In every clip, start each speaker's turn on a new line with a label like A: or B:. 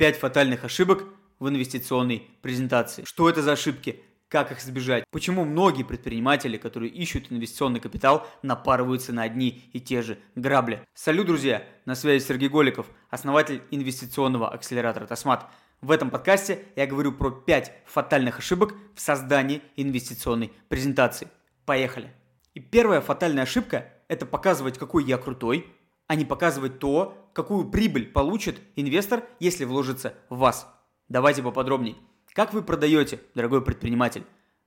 A: 5 фатальных ошибок в инвестиционной презентации. Что это за ошибки? Как их избежать? Почему многие предприниматели, которые ищут инвестиционный капитал, напарываются на одни и те же грабли? Салют, друзья! На связи Сергей Голиков, основатель инвестиционного акселератора «Тосмат». В этом подкасте я говорю про 5 фатальных ошибок в создании инвестиционной презентации. Поехали! И первая фатальная ошибка – это показывать, какой я крутой, а не показывать то, какую прибыль получит инвестор, если вложится в вас. Давайте поподробнее. Как вы продаете, дорогой предприниматель?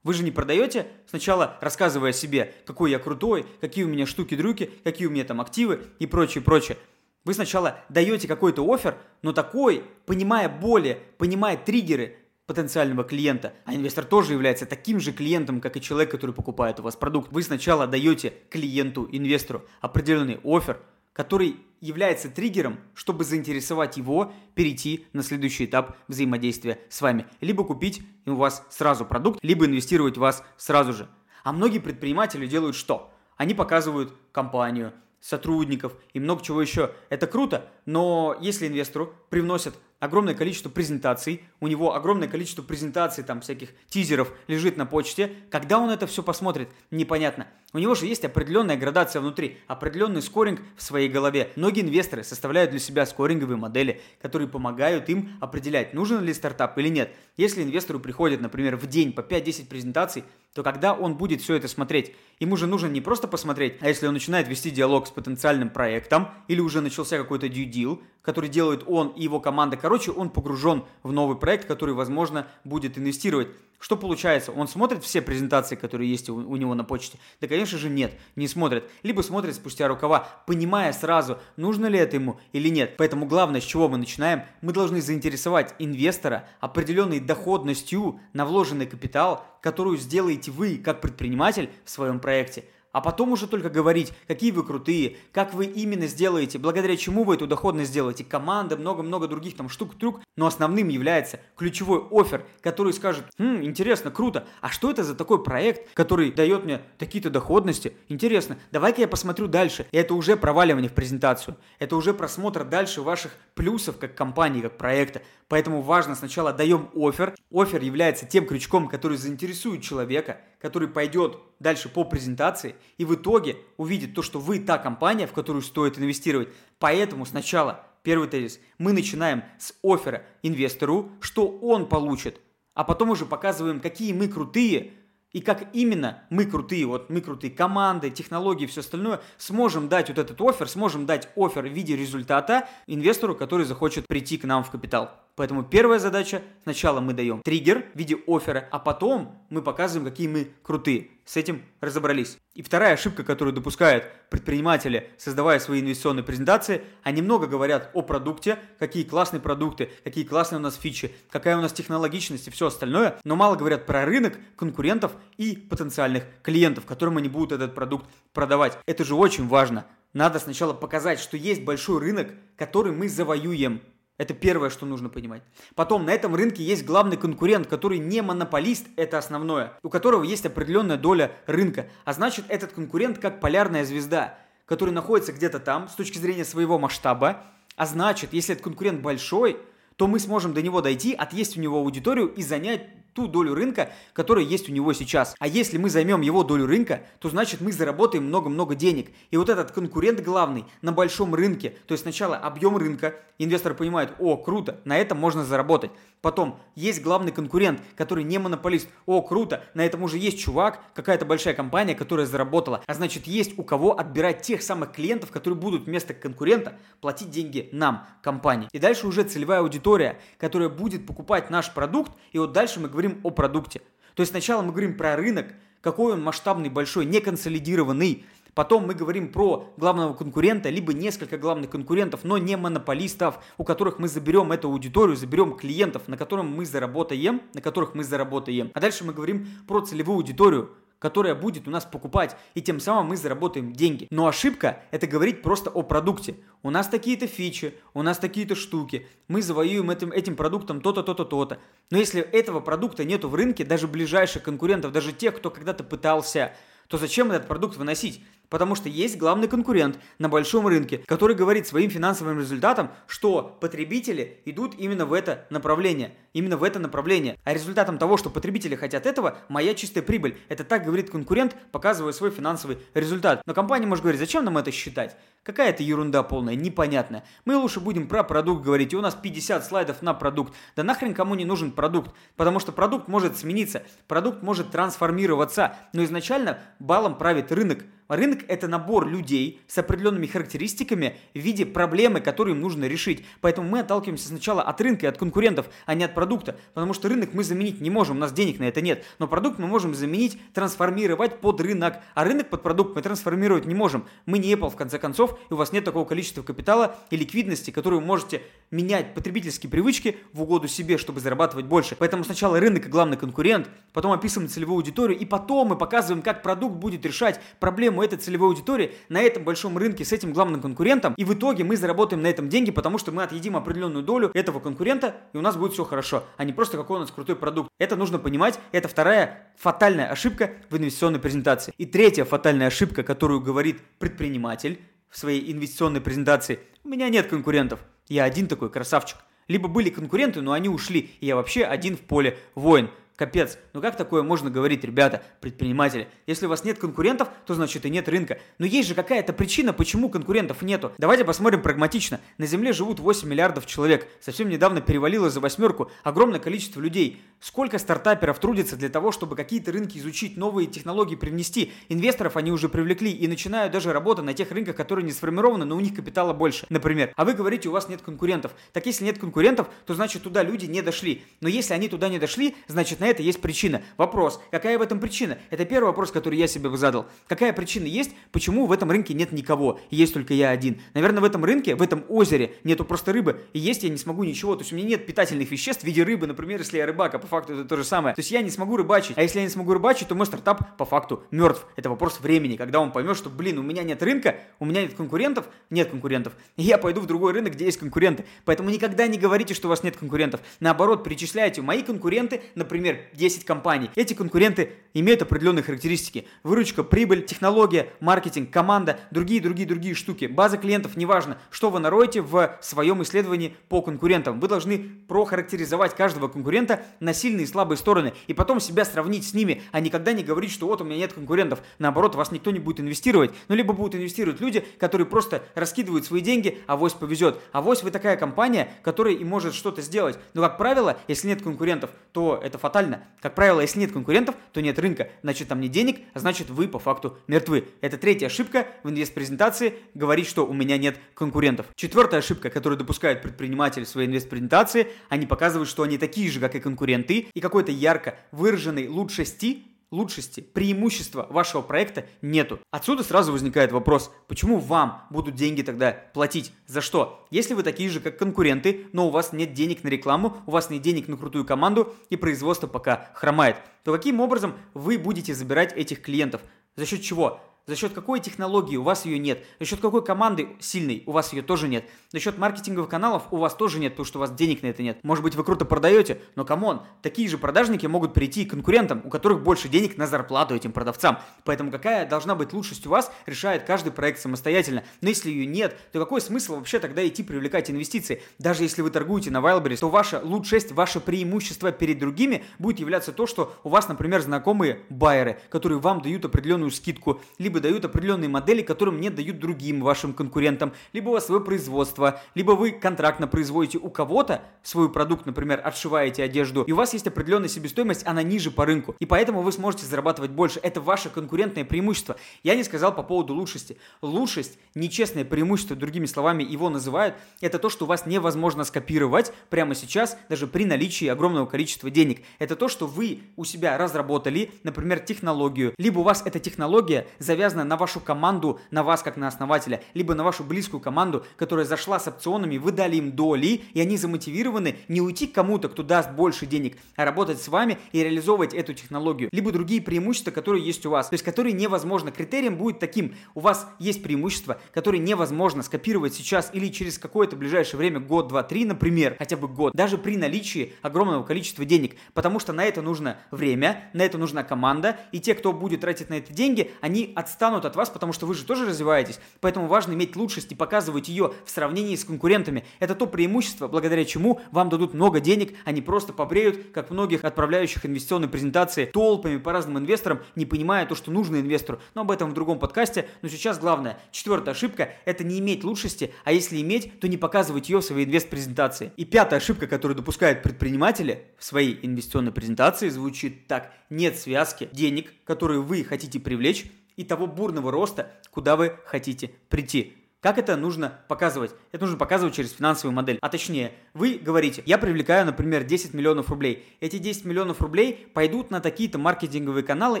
A: Вы же не продаете сначала рассказывая себе, какой я крутой, какие у меня штуки-дрюки, какие у меня там активы и прочее, прочее. Вы сначала даете какой-то офер, но такой, понимая боли, понимая триггеры потенциального клиента, а инвестор тоже является таким же клиентом, как и человек, который покупает у вас продукт. Вы сначала даете клиенту, инвестору определенный офер, который является триггером, чтобы заинтересовать его перейти на следующий этап взаимодействия с вами. Либо купить у вас сразу продукт, либо инвестировать в вас сразу же. А многие предприниматели делают что? Они показывают компанию, сотрудников и много чего еще. Это круто, но если инвестору привносят огромное количество презентаций, у него огромное количество презентаций, там всяких тизеров лежит на почте, когда он это все посмотрит, непонятно. У него же есть определенная градация внутри, определенный скоринг в своей голове. Многие инвесторы составляют для себя скоринговые модели, которые помогают им определять, нужен ли стартап или нет. Если инвестору приходит, например, в день по 5-10 презентаций, то когда он будет все это смотреть, ему же нужно не просто посмотреть, а если он начинает вести диалог с потенциальным проектом, или уже начался какой-то deal, который делает он и его команда, короче, он погружен в новый проект, который, возможно, будет инвестировать. Что получается? Он смотрит все презентации, которые есть у, него на почте? Да, конечно же, нет, не смотрит. Либо смотрит спустя рукава, понимая сразу, нужно ли это ему или нет. Поэтому главное, с чего мы начинаем, мы должны заинтересовать инвестора определенной доходностью на вложенный капитал, которую сделаете вы, как предприниматель, в своем проекте – а потом уже только говорить, какие вы крутые, как вы именно сделаете, благодаря чему вы эту доходность сделаете, команда, много-много других там штук-трюк, но основным является ключевой офер, который скажет, хм, интересно, круто, а что это за такой проект, который дает мне такие-то доходности, интересно, давай-ка я посмотрю дальше, и это уже проваливание в презентацию, это уже просмотр дальше ваших плюсов как компании, как проекта, поэтому важно сначала даем офер, офер является тем крючком, который заинтересует человека, который пойдет дальше по презентации и в итоге увидит то, что вы та компания, в которую стоит инвестировать. Поэтому сначала, первый тезис, мы начинаем с оффера инвестору, что он получит, а потом уже показываем, какие мы крутые, и как именно мы крутые, вот мы крутые команды, технологии все остальное, сможем дать вот этот офер, сможем дать офер в виде результата инвестору, который захочет прийти к нам в капитал. Поэтому первая задача, сначала мы даем триггер в виде оффера, а потом мы показываем, какие мы крутые. С этим разобрались. И вторая ошибка, которую допускают предприниматели, создавая свои инвестиционные презентации, они много говорят о продукте, какие классные продукты, какие классные у нас фичи, какая у нас технологичность и все остальное, но мало говорят про рынок, конкурентов и потенциальных клиентов, которым они будут этот продукт продавать. Это же очень важно. Надо сначала показать, что есть большой рынок, который мы завоюем. Это первое, что нужно понимать. Потом, на этом рынке есть главный конкурент, который не монополист, это основное, у которого есть определенная доля рынка. А значит, этот конкурент как полярная звезда, который находится где-то там с точки зрения своего масштаба. А значит, если этот конкурент большой, то мы сможем до него дойти, отъесть у него аудиторию и занять ту долю рынка, которая есть у него сейчас. А если мы займем его долю рынка, то значит мы заработаем много-много денег. И вот этот конкурент главный на большом рынке, то есть сначала объем рынка, инвестор понимает, о, круто, на этом можно заработать. Потом есть главный конкурент, который не монополист. О, круто, на этом уже есть чувак, какая-то большая компания, которая заработала. А значит, есть у кого отбирать тех самых клиентов, которые будут вместо конкурента платить деньги нам, компании. И дальше уже целевая аудитория, которая будет покупать наш продукт. И вот дальше мы говорим о продукте. То есть сначала мы говорим про рынок, какой он масштабный, большой, не консолидированный, Потом мы говорим про главного конкурента, либо несколько главных конкурентов, но не монополистов, у которых мы заберем эту аудиторию, заберем клиентов, на котором мы заработаем, на которых мы заработаем. А дальше мы говорим про целевую аудиторию, которая будет у нас покупать, и тем самым мы заработаем деньги. Но ошибка – это говорить просто о продукте. У нас такие-то фичи, у нас такие-то штуки, мы завоюем этим, этим продуктом то-то, то-то, то-то. Но если этого продукта нету в рынке, даже ближайших конкурентов, даже тех, кто когда-то пытался, то зачем этот продукт выносить? Потому что есть главный конкурент на большом рынке, который говорит своим финансовым результатам, что потребители идут именно в это направление. Именно в это направление. А результатом того, что потребители хотят этого, моя чистая прибыль. Это так говорит конкурент, показывая свой финансовый результат. Но компания может говорить, зачем нам это считать? Какая это ерунда полная, непонятная. Мы лучше будем про продукт говорить, и у нас 50 слайдов на продукт. Да нахрен кому не нужен продукт? Потому что продукт может смениться, продукт может трансформироваться. Но изначально балом правит рынок. Рынок – это набор людей с определенными характеристиками в виде проблемы, которую им нужно решить. Поэтому мы отталкиваемся сначала от рынка и от конкурентов, а не от продукта. Потому что рынок мы заменить не можем, у нас денег на это нет. Но продукт мы можем заменить, трансформировать под рынок. А рынок под продукт мы трансформировать не можем. Мы не Apple, в конце концов, и у вас нет такого количества капитала и ликвидности, которую вы можете менять потребительские привычки в угоду себе, чтобы зарабатывать больше. Поэтому сначала рынок и главный конкурент, потом описываем целевую аудиторию, и потом мы показываем, как продукт будет решать проблему этой целевой аудитории на этом большом рынке с этим главным конкурентом, и в итоге мы заработаем на этом деньги, потому что мы отъедим определенную долю этого конкурента, и у нас будет все хорошо, а не просто какой у нас крутой продукт. Это нужно понимать, это вторая фатальная ошибка в инвестиционной презентации. И третья фатальная ошибка, которую говорит предприниматель в своей инвестиционной презентации, у меня нет конкурентов, я один такой красавчик. Либо были конкуренты, но они ушли, и я вообще один в поле воин. Капец, ну как такое можно говорить, ребята, предприниматели? Если у вас нет конкурентов, то значит и нет рынка. Но есть же какая-то причина, почему конкурентов нету. Давайте посмотрим прагматично. На Земле живут 8 миллиардов человек. Совсем недавно перевалило за восьмерку огромное количество людей. Сколько стартаперов трудится для того, чтобы какие-то рынки изучить, новые технологии привнести? Инвесторов они уже привлекли и начинают даже работу на тех рынках, которые не сформированы, но у них капитала больше, например. А вы говорите, у вас нет конкурентов. Так если нет конкурентов, то значит туда люди не дошли. Но если они туда не дошли, значит на это есть причина. Вопрос, какая в этом причина? Это первый вопрос, который я себе задал. Какая причина есть, почему в этом рынке нет никого, и есть только я один? Наверное, в этом рынке, в этом озере нету просто рыбы, и есть я не смогу ничего. То есть у меня нет питательных веществ в виде рыбы, например, если я рыбак, а по факту это то же самое. То есть я не смогу рыбачить, а если я не смогу рыбачить, то мой стартап по факту мертв. Это вопрос времени, когда он поймет, что, блин, у меня нет рынка, у меня нет конкурентов, нет конкурентов, и я пойду в другой рынок, где есть конкуренты. Поэтому никогда не говорите, что у вас нет конкурентов. Наоборот, перечисляйте, мои конкуренты, например, 10 компаний. Эти конкуренты имеют определенные характеристики. Выручка, прибыль, технология, маркетинг, команда, другие, другие, другие штуки. База клиентов, неважно, что вы нароете в своем исследовании по конкурентам. Вы должны прохарактеризовать каждого конкурента на сильные и слабые стороны и потом себя сравнить с ними, а никогда не говорить, что вот у меня нет конкурентов. Наоборот, вас никто не будет инвестировать. Ну, либо будут инвестировать люди, которые просто раскидывают свои деньги, а вось повезет. А вось вы такая компания, которая и может что-то сделать. Но, как правило, если нет конкурентов, то это фатально. Как правило, если нет конкурентов, то нет рынка. Значит, там нет денег, а значит, вы по факту мертвы. Это третья ошибка в инвест-презентации, говорить, что у меня нет конкурентов. Четвертая ошибка, которую допускают предприниматели в своей инвест-презентации, они показывают, что они такие же, как и конкуренты, и какой-то ярко выраженной лучшести лучшести, преимущества вашего проекта нету. Отсюда сразу возникает вопрос, почему вам будут деньги тогда платить? За что? Если вы такие же, как конкуренты, но у вас нет денег на рекламу, у вас нет денег на крутую команду и производство пока хромает, то каким образом вы будете забирать этих клиентов? За счет чего? За счет какой технологии у вас ее нет? За счет какой команды сильной у вас ее тоже нет? За счет маркетинговых каналов у вас тоже нет, потому что у вас денег на это нет. Может быть, вы круто продаете, но come on, такие же продажники могут прийти к конкурентам, у которых больше денег на зарплату этим продавцам. Поэтому какая должна быть лучшесть у вас, решает каждый проект самостоятельно. Но если ее нет, то какой смысл вообще тогда идти привлекать инвестиции? Даже если вы торгуете на Wildberries, то ваша лучшесть, ваше преимущество перед другими будет являться то, что у вас, например, знакомые байеры, которые вам дают определенную скидку, либо либо дают определенные модели, которым не дают другим вашим конкурентам, либо у вас свое производство, либо вы контрактно производите у кого-то свой продукт, например, отшиваете одежду, и у вас есть определенная себестоимость, она ниже по рынку, и поэтому вы сможете зарабатывать больше. Это ваше конкурентное преимущество. Я не сказал по поводу лучшести. Лучшесть, нечестное преимущество, другими словами его называют, это то, что у вас невозможно скопировать прямо сейчас, даже при наличии огромного количества денег. Это то, что вы у себя разработали, например, технологию, либо у вас эта технология завязана завязано на вашу команду, на вас как на основателя, либо на вашу близкую команду, которая зашла с опционами, вы дали им доли, и они замотивированы не уйти к кому-то, кто даст больше денег, а работать с вами и реализовывать эту технологию, либо другие преимущества, которые есть у вас, то есть которые невозможно. Критерием будет таким, у вас есть преимущества, которые невозможно скопировать сейчас или через какое-то ближайшее время, год, два, три, например, хотя бы год, даже при наличии огромного количества денег, потому что на это нужно время, на это нужна команда, и те, кто будет тратить на это деньги, они от отстанут от вас, потому что вы же тоже развиваетесь. Поэтому важно иметь лучшесть и показывать ее в сравнении с конкурентами. Это то преимущество, благодаря чему вам дадут много денег, а не просто побреют, как многих отправляющих инвестиционные презентации толпами по разным инвесторам, не понимая то, что нужно инвестору. Но об этом в другом подкасте. Но сейчас главное, четвертая ошибка – это не иметь лучшести, а если иметь, то не показывать ее в своей инвест-презентации. И пятая ошибка, которую допускают предприниматели в своей инвестиционной презентации, звучит так. Нет связки денег, которые вы хотите привлечь, и того бурного роста, куда вы хотите прийти. Как это нужно показывать? Это нужно показывать через финансовую модель. А точнее, вы говорите, я привлекаю, например, 10 миллионов рублей. Эти 10 миллионов рублей пойдут на такие-то маркетинговые каналы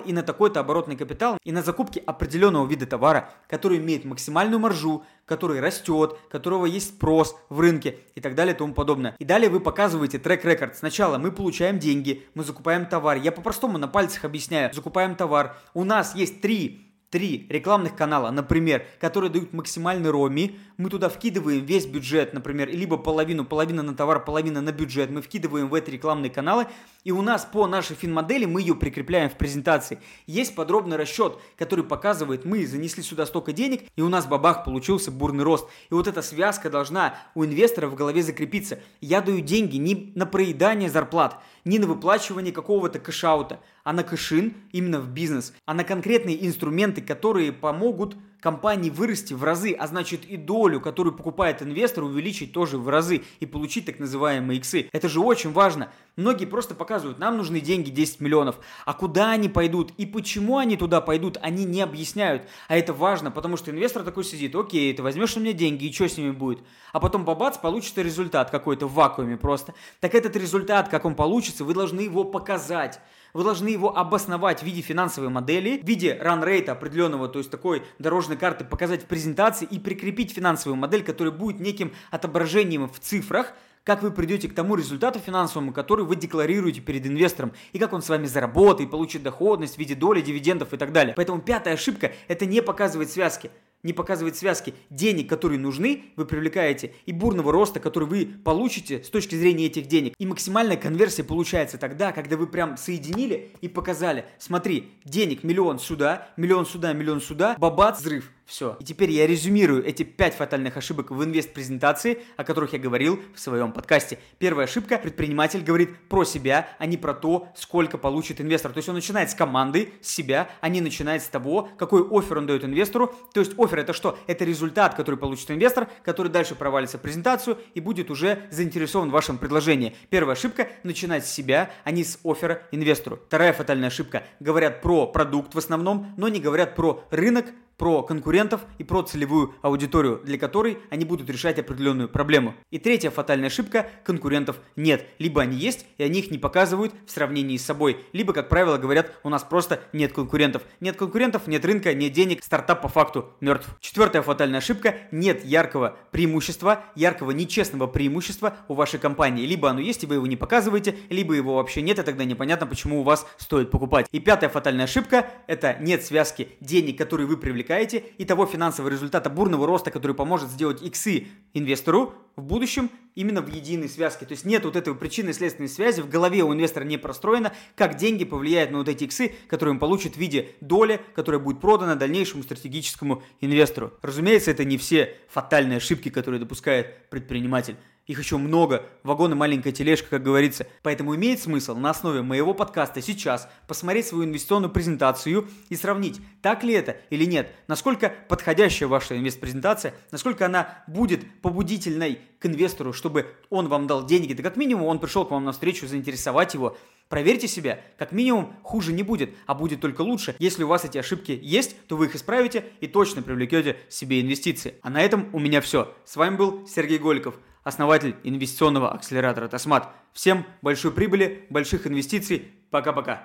A: и на такой-то оборотный капитал, и на закупки определенного вида товара, который имеет максимальную маржу, который растет, которого есть спрос в рынке и так далее и тому подобное. И далее вы показываете трек-рекорд. Сначала мы получаем деньги, мы закупаем товар. Я по-простому на пальцах объясняю. Закупаем товар. У нас есть три три рекламных канала, например, которые дают максимальный роми, мы туда вкидываем весь бюджет, например, либо половину, половина на товар, половина на бюджет, мы вкидываем в эти рекламные каналы, и у нас по нашей фин-модели мы ее прикрепляем в презентации. Есть подробный расчет, который показывает, мы занесли сюда столько денег, и у нас бабах получился бурный рост. И вот эта связка должна у инвестора в голове закрепиться. Я даю деньги не на проедание зарплат, не на выплачивание какого-то кэшаута, а на кэшин именно в бизнес, а на конкретные инструменты, которые помогут компании вырасти в разы, а значит и долю, которую покупает инвестор, увеличить тоже в разы и получить так называемые иксы. Это же очень важно. Многие просто показывают, нам нужны деньги 10 миллионов, а куда они пойдут и почему они туда пойдут, они не объясняют. А это важно, потому что инвестор такой сидит, окей, ты возьмешь у меня деньги и что с ними будет? А потом бабац, получится результат какой-то в вакууме просто. Так этот результат, как он получится, вы должны его показать. Вы должны его обосновать в виде финансовой модели, в виде ран-рейта определенного, то есть такой дорожной карты показать в презентации и прикрепить финансовую модель, которая будет неким отображением в цифрах, как вы придете к тому результату финансовому, который вы декларируете перед инвестором, и как он с вами заработает, получит доходность в виде доли, дивидендов и так далее. Поэтому пятая ошибка – это не показывать связки не показывает связки денег, которые нужны, вы привлекаете, и бурного роста, который вы получите с точки зрения этих денег. И максимальная конверсия получается тогда, когда вы прям соединили и показали, смотри, денег миллион сюда, миллион сюда, миллион сюда, бабац, взрыв. Все. И теперь я резюмирую эти пять фатальных ошибок в инвест-презентации, о которых я говорил в своем подкасте. Первая ошибка. Предприниматель говорит про себя, а не про то, сколько получит инвестор. То есть он начинает с команды, с себя, а не начинает с того, какой офер он дает инвестору. То есть офер это что? Это результат, который получит инвестор, который дальше провалится в презентацию и будет уже заинтересован в вашем предложении. Первая ошибка – начинать с себя, а не с оффера инвестору. Вторая фатальная ошибка – говорят про продукт в основном, но не говорят про рынок, про конкурентов и про целевую аудиторию, для которой они будут решать определенную проблему. И третья фатальная ошибка – конкурентов нет. Либо они есть, и они их не показывают в сравнении с собой, либо, как правило, говорят, у нас просто нет конкурентов. Нет конкурентов, нет рынка, нет денег, стартап по факту мертв. Четвертая фатальная ошибка – нет яркого преимущества, яркого нечестного преимущества у вашей компании. Либо оно есть, и вы его не показываете, либо его вообще нет, и тогда непонятно, почему у вас стоит покупать. И пятая фатальная ошибка – это нет связки денег, которые вы привлекаете привлекаете, и того финансового результата бурного роста, который поможет сделать иксы инвестору в будущем именно в единой связке. То есть нет вот этой причинно следственной связи, в голове у инвестора не простроено, как деньги повлияют на вот эти иксы, которые он получит в виде доли, которая будет продана дальнейшему стратегическому инвестору. Разумеется, это не все фатальные ошибки, которые допускает предприниматель. Их еще много, вагон и маленькая тележка, как говорится. Поэтому имеет смысл на основе моего подкаста сейчас посмотреть свою инвестиционную презентацию и сравнить, так ли это или нет, насколько подходящая ваша инвест-презентация, насколько она будет побудительной к инвестору, чтобы он вам дал деньги. Да как минимум он пришел к вам на встречу, заинтересовать его. Проверьте себя, как минимум хуже не будет, а будет только лучше. Если у вас эти ошибки есть, то вы их исправите и точно привлекете себе инвестиции. А на этом у меня все. С вами был Сергей Голиков основатель инвестиционного акселератора Тасмат. Всем большой прибыли, больших инвестиций. Пока-пока.